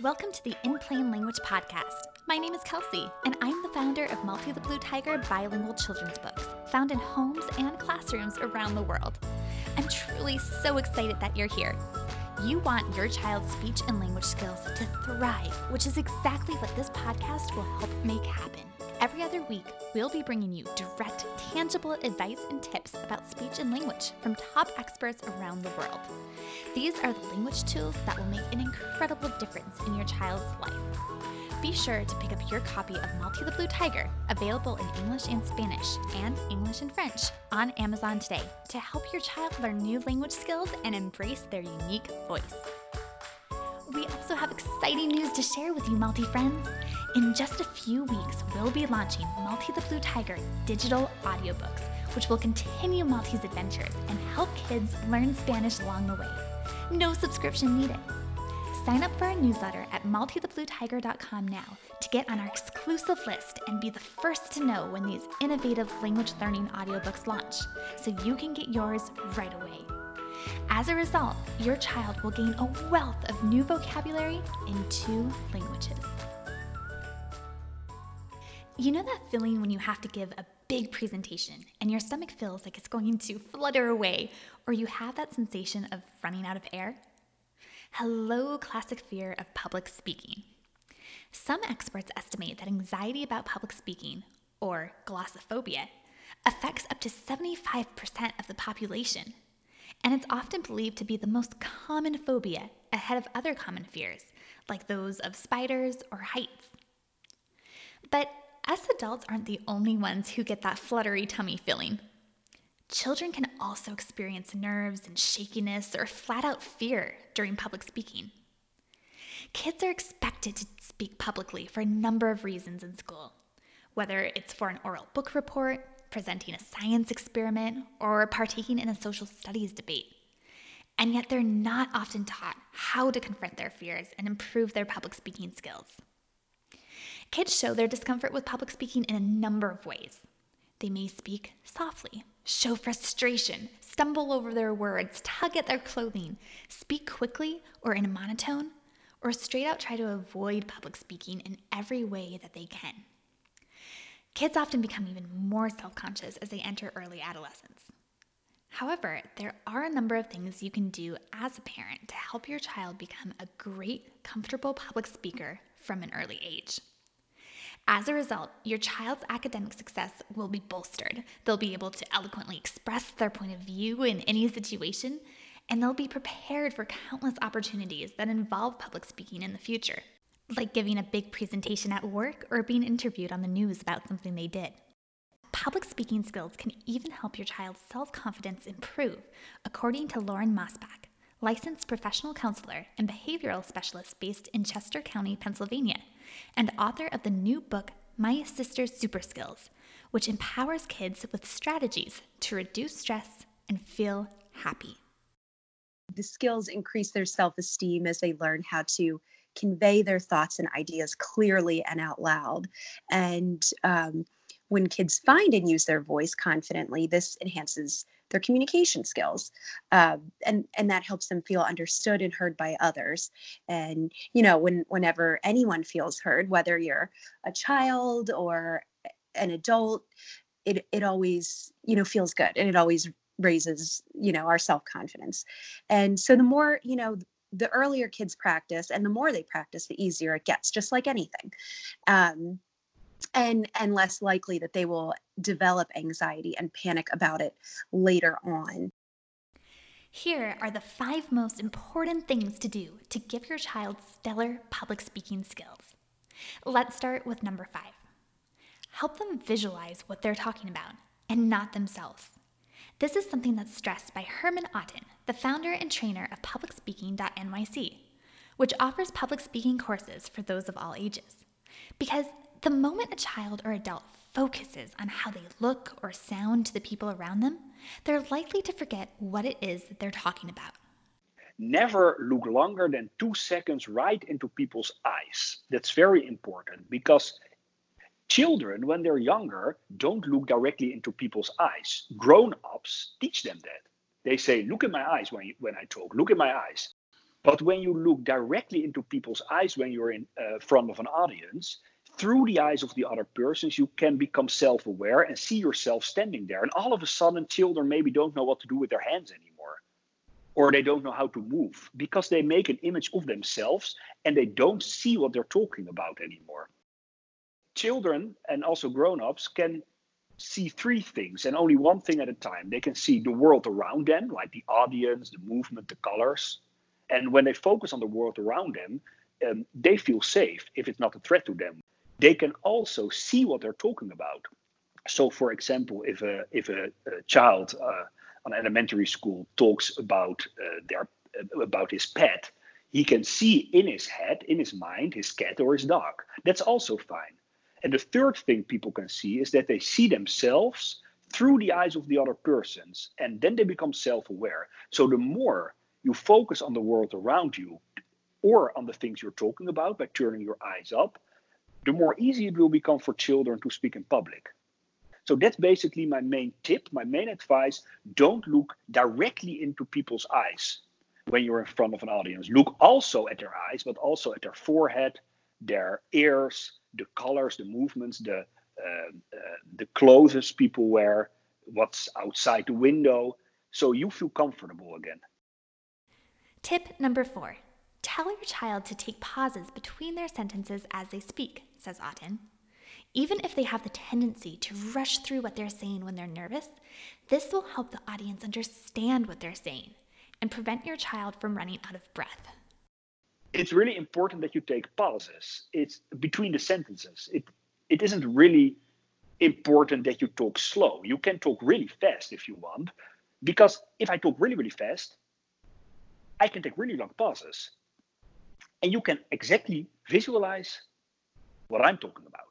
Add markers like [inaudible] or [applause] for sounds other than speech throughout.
Welcome to the In Plain Language podcast. My name is Kelsey, and I'm the founder of Malti the Blue Tiger bilingual children's books, found in homes and classrooms around the world. I'm truly so excited that you're here. You want your child's speech and language skills to thrive, which is exactly what this podcast will help make happen. Every other week, we'll be bringing you direct, tangible advice and tips about speech and language from top experts around the world. These are the language tools that will make an incredible difference in your child's life. Be sure to pick up your copy of Malti the Blue Tiger, available in English and Spanish and English and French, on Amazon today to help your child learn new language skills and embrace their unique voice. We also have exciting news to share with you, Malti friends. In just a few weeks, we'll be launching Malti the Blue Tiger digital audiobooks, which will continue Malti's adventures and help kids learn Spanish along the way. No subscription needed. Sign up for our newsletter at maltithebluetiger.com now to get on our exclusive list and be the first to know when these innovative language learning audiobooks launch, so you can get yours right away. As a result, your child will gain a wealth of new vocabulary in two languages. You know that feeling when you have to give a big presentation and your stomach feels like it's going to flutter away, or you have that sensation of running out of air? Hello, classic fear of public speaking. Some experts estimate that anxiety about public speaking, or glossophobia, affects up to 75% of the population. And it's often believed to be the most common phobia ahead of other common fears, like those of spiders or heights. But us adults aren't the only ones who get that fluttery tummy feeling. Children can also experience nerves and shakiness or flat out fear during public speaking. Kids are expected to speak publicly for a number of reasons in school, whether it's for an oral book report, presenting a science experiment, or partaking in a social studies debate. And yet, they're not often taught how to confront their fears and improve their public speaking skills. Kids show their discomfort with public speaking in a number of ways. They may speak softly, show frustration, stumble over their words, tug at their clothing, speak quickly or in a monotone, or straight out try to avoid public speaking in every way that they can. Kids often become even more self conscious as they enter early adolescence. However, there are a number of things you can do as a parent to help your child become a great, comfortable public speaker from an early age. As a result, your child's academic success will be bolstered. They'll be able to eloquently express their point of view in any situation, and they'll be prepared for countless opportunities that involve public speaking in the future, like giving a big presentation at work or being interviewed on the news about something they did. Public speaking skills can even help your child's self confidence improve, according to Lauren Mosbach, licensed professional counselor and behavioral specialist based in Chester County, Pennsylvania and author of the new book, My Sister's Super Skills, which empowers kids with strategies to reduce stress and feel happy. The skills increase their self esteem as they learn how to convey their thoughts and ideas clearly and out loud. And um, when kids find and use their voice confidently, this enhances their communication skills uh, and and that helps them feel understood and heard by others. And you know when whenever anyone feels heard whether you're a child or an adult it it always you know feels good and it always raises you know our self-confidence. And so the more you know the earlier kids practice and the more they practice the easier it gets just like anything. Um, and and less likely that they will develop anxiety and panic about it later on. Here are the five most important things to do to give your child stellar public speaking skills. Let's start with number five. Help them visualize what they're talking about and not themselves. This is something that's stressed by Herman Otten, the founder and trainer of publicspeaking.nyc, which offers public speaking courses for those of all ages. Because the moment a child or adult focuses on how they look or sound to the people around them, they're likely to forget what it is that they're talking about. Never look longer than two seconds right into people's eyes. That's very important because children, when they're younger, don't look directly into people's eyes. Grown ups teach them that. They say, Look in my eyes when, you, when I talk, look in my eyes. But when you look directly into people's eyes when you're in uh, front of an audience, through the eyes of the other persons, you can become self aware and see yourself standing there. And all of a sudden, children maybe don't know what to do with their hands anymore, or they don't know how to move because they make an image of themselves and they don't see what they're talking about anymore. Children and also grown ups can see three things and only one thing at a time. They can see the world around them, like the audience, the movement, the colors. And when they focus on the world around them, um, they feel safe if it's not a threat to them they can also see what they're talking about. So, for example, if a if a, a child uh, on elementary school talks about uh, their uh, about his pet, he can see in his head, in his mind, his cat or his dog. That's also fine. And the third thing people can see is that they see themselves through the eyes of the other persons, and then they become self-aware. So the more you focus on the world around you, or on the things you're talking about by turning your eyes up, the more easy it will become for children to speak in public. So that's basically my main tip, my main advice. Don't look directly into people's eyes when you're in front of an audience. Look also at their eyes, but also at their forehead, their ears, the colors, the movements, the uh, uh, the clothes people wear, what's outside the window, so you feel comfortable again. Tip number four Tell your child to take pauses between their sentences as they speak, says Otten. Even if they have the tendency to rush through what they're saying when they're nervous, this will help the audience understand what they're saying and prevent your child from running out of breath. It's really important that you take pauses. It's between the sentences. It it isn't really important that you talk slow. You can talk really fast if you want, because if I talk really, really fast, I can take really long pauses. And you can exactly visualize what I'm talking about.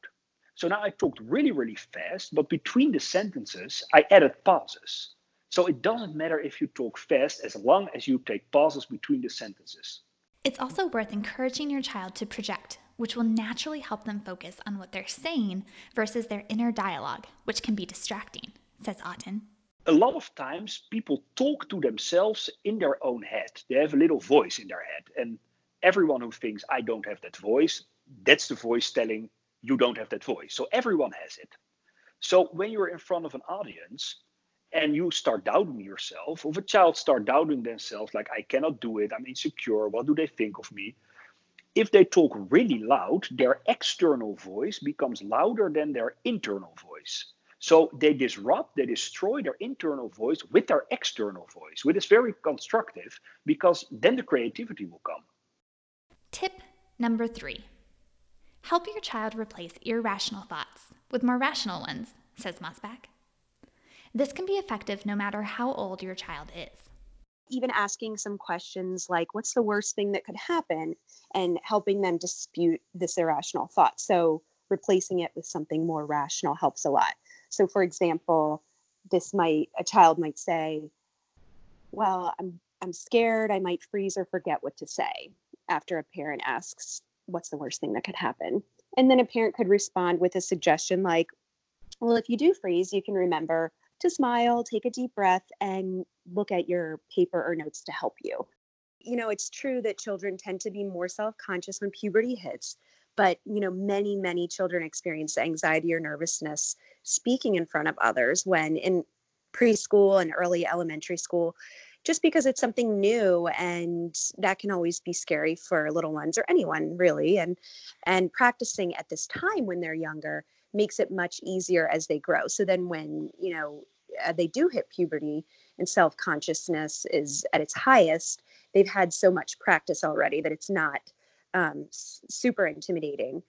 So now I talked really, really fast, but between the sentences, I added pauses. So it doesn't matter if you talk fast as long as you take pauses between the sentences. It's also worth encouraging your child to project, which will naturally help them focus on what they're saying versus their inner dialogue, which can be distracting, says Otten. A lot of times people talk to themselves in their own head. They have a little voice in their head. And everyone who thinks I don't have that voice, that's the voice telling you don't have that voice. So everyone has it. So when you're in front of an audience and you start doubting yourself, or if a child start doubting themselves, like I cannot do it, I'm insecure, what do they think of me? If they talk really loud, their external voice becomes louder than their internal voice. So they disrupt, they destroy their internal voice with their external voice, which is very constructive because then the creativity will come. Tip number three help your child replace irrational thoughts with more rational ones, says Mosbach. This can be effective no matter how old your child is. Even asking some questions like, what's the worst thing that could happen? And helping them dispute this irrational thought. So, replacing it with something more rational helps a lot. So, for example, this might, a child might say, Well, I'm, I'm scared I might freeze or forget what to say after a parent asks, What's the worst thing that could happen? And then a parent could respond with a suggestion like, Well, if you do freeze, you can remember to smile, take a deep breath, and look at your paper or notes to help you. You know, it's true that children tend to be more self conscious when puberty hits, but you know many many children experience anxiety or nervousness speaking in front of others when in preschool and early elementary school just because it's something new and that can always be scary for little ones or anyone really and and practicing at this time when they're younger makes it much easier as they grow. So then when you know uh, they do hit puberty and self-consciousness is at its highest they've had so much practice already that it's not um, super intimidating.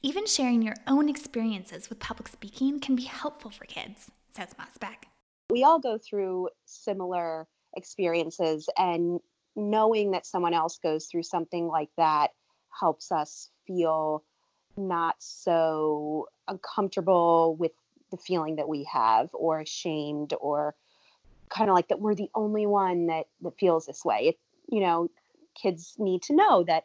Even sharing your own experiences with public speaking can be helpful for kids says Mosbach we all go through similar experiences and knowing that someone else goes through something like that helps us feel not so uncomfortable with the feeling that we have or ashamed or kind of like that we're the only one that that feels this way. It, you know kids need to know that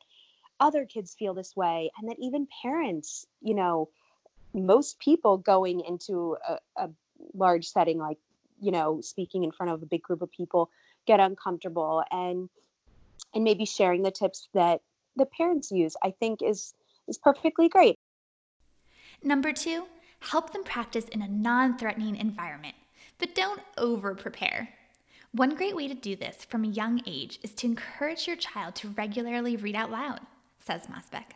other kids feel this way and that even parents you know most people going into a, a large setting like you know speaking in front of a big group of people get uncomfortable and and maybe sharing the tips that the parents use, I think is is perfectly great. Number two, help them practice in a non threatening environment, but don't over prepare. One great way to do this from a young age is to encourage your child to regularly read out loud, says Mosbach.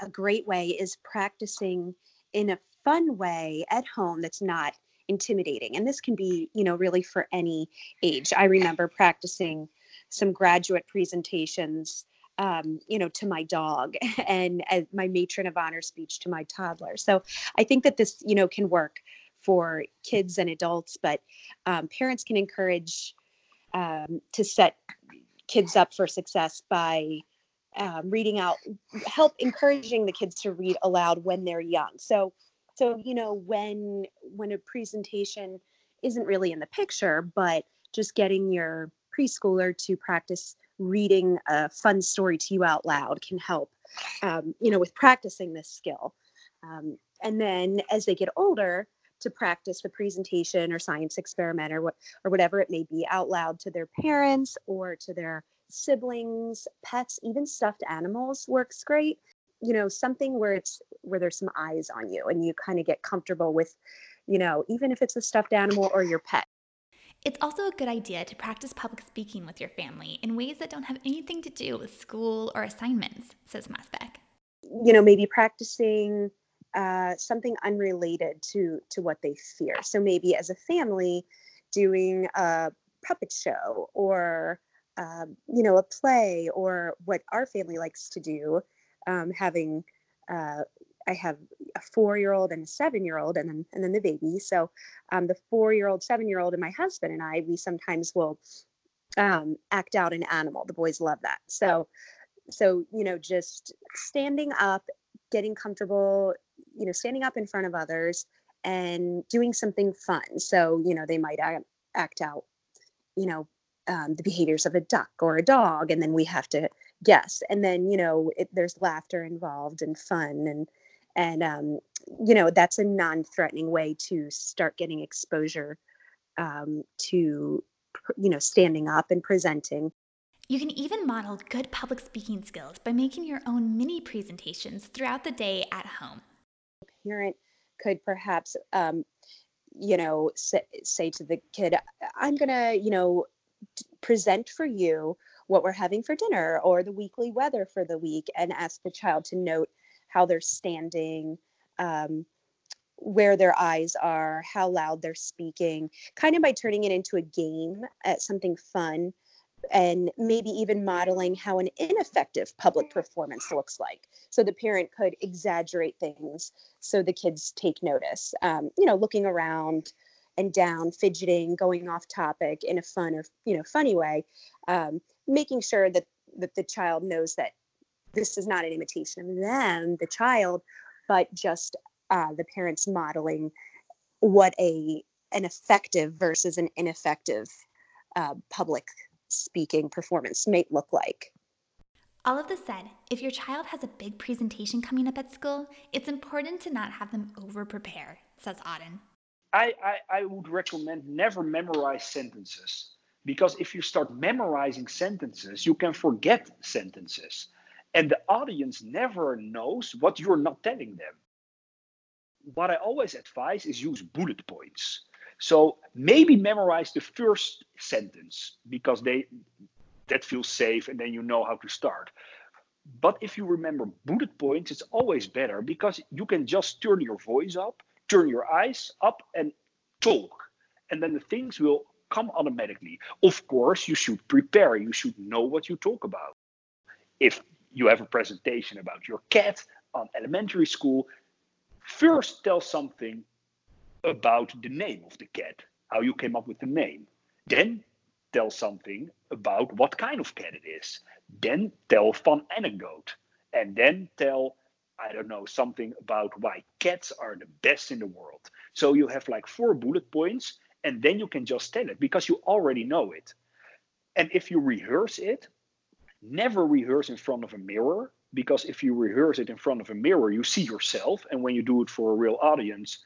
A great way is practicing in a fun way at home that's not intimidating. And this can be, you know, really for any age. I remember practicing some graduate presentations um, you know, to my dog [laughs] and as my matron of honor speech to my toddler. So I think that this, you know, can work for kids and adults, but um, parents can encourage um, to set kids up for success by um, reading out, help encouraging the kids to read aloud when they're young. So, so you know, when when a presentation isn't really in the picture, but just getting your preschooler to practice reading a fun story to you out loud can help, um, you know, with practicing this skill. Um, and then as they get older, to practice the presentation or science experiment or what or whatever it may be out loud to their parents or to their siblings, pets, even stuffed animals works great. You know, something where it's where there's some eyes on you and you kind of get comfortable with, you know, even if it's a stuffed animal or your pet. It's also a good idea to practice public speaking with your family in ways that don't have anything to do with school or assignments, says Mosbach. You know, maybe practicing uh, something unrelated to to what they fear. So maybe as a family, doing a puppet show or uh, you know a play or what our family likes to do, um, having uh, I have a four-year-old and a seven-year-old, and then and then the baby. So um, the four-year-old, seven-year-old, and my husband and I, we sometimes will um, act out an animal. The boys love that. So so you know, just standing up, getting comfortable, you know, standing up in front of others and doing something fun. So you know, they might act, act out, you know, um, the behaviors of a duck or a dog, and then we have to guess. And then you know, it, there's laughter involved and fun and and um, you know that's a non-threatening way to start getting exposure um, to you know standing up and presenting you can even model good public speaking skills by making your own mini presentations throughout the day at home a parent could perhaps um, you know say, say to the kid i'm gonna you know present for you what we're having for dinner or the weekly weather for the week and ask the child to note how they're standing, um, where their eyes are, how loud they're speaking, kind of by turning it into a game at something fun and maybe even modeling how an ineffective public performance looks like. So the parent could exaggerate things so the kids take notice. Um, you know, looking around and down, fidgeting, going off topic in a fun or you know funny way, um, making sure that that the child knows that this is not an imitation of them, the child, but just uh, the parents modeling what a an effective versus an ineffective uh, public speaking performance may look like. All of this said, if your child has a big presentation coming up at school, it's important to not have them over prepare, says Otten. I, I, I would recommend never memorize sentences because if you start memorizing sentences, you can forget sentences and the audience never knows what you're not telling them. What I always advise is use bullet points. So maybe memorize the first sentence because they that feels safe and then you know how to start. But if you remember bullet points, it's always better because you can just turn your voice up, turn your eyes up, and talk. And then the things will come automatically. Of course, you should prepare, you should know what you talk about. If you have a presentation about your cat on elementary school, first tell something about the name of the cat, how you came up with the name. Then tell something about what kind of cat it is. Then tell fun anecdote. And then tell, I don't know, something about why cats are the best in the world. So you have like four bullet points, and then you can just tell it because you already know it. And if you rehearse it, never rehearse in front of a mirror because if you rehearse it in front of a mirror, you see yourself. And when you do it for a real audience,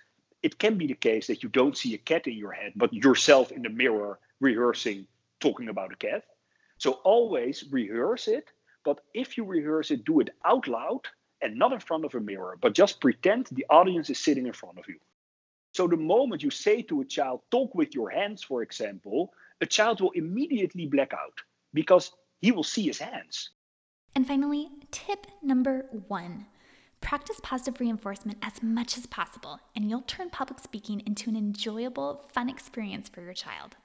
it can be the case that you don't see a cat in your head, but yourself in the mirror rehearsing talking about a cat. So always rehearse it, but if you rehearse it, do it out loud and not in front of a mirror, but just pretend the audience is sitting in front of you. So the moment you say to a child, talk with your hands, for example, a child will immediately black out because he will see his hands. And finally, tip number one practice positive reinforcement as much as possible, and you'll turn public speaking into an enjoyable, fun experience for your child.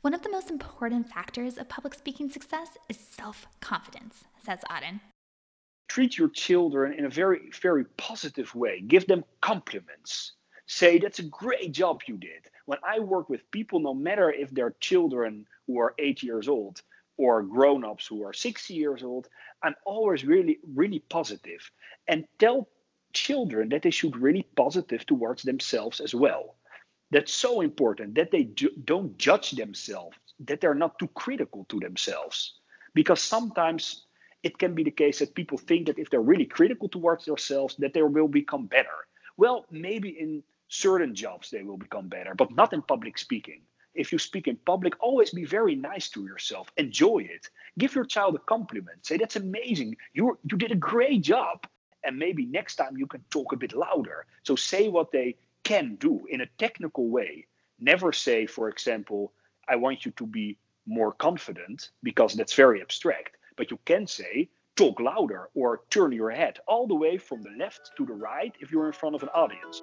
One of the most important factors of public speaking success is self confidence, says Otten. Treat your children in a very, very positive way. Give them compliments. Say, that's a great job you did. When I work with people, no matter if they're children who are eight years old or grown ups who are 60 years old, I'm always really, really positive and tell children that they should really positive towards themselves as well. That's so important that they ju- don't judge themselves, that they're not too critical to themselves. Because sometimes it can be the case that people think that if they're really critical towards themselves, that they will become better. Well, maybe in certain jobs they will become better, but not in public speaking. If you speak in public, always be very nice to yourself. Enjoy it. Give your child a compliment. Say, that's amazing. You, you did a great job. And maybe next time you can talk a bit louder. So say what they can do in a technical way. Never say, for example, I want you to be more confident because that's very abstract. But you can say, talk louder or turn your head all the way from the left to the right if you're in front of an audience.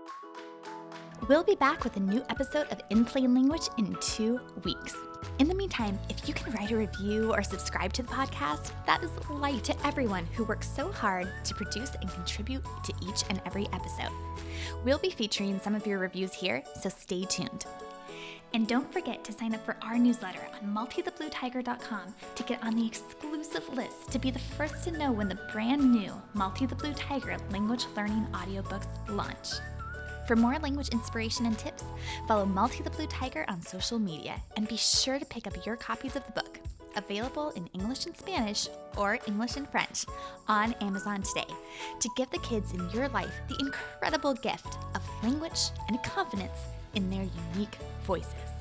We'll be back with a new episode of In Plain Language in two weeks. In the meantime, if you can write a review or subscribe to the podcast, that is light to everyone who works so hard to produce and contribute to each and every episode. We'll be featuring some of your reviews here, so stay tuned. And don't forget to sign up for our newsletter on multythebluetiger.com to get on the exclusive list to be the first to know when the brand new Multy the Blue Tiger language learning audiobooks launch. For more language inspiration and tips, follow Multy the Blue Tiger on social media and be sure to pick up your copies of the book, available in English and Spanish or English and French, on Amazon today to give the kids in your life the incredible gift of language and confidence in their unique voices.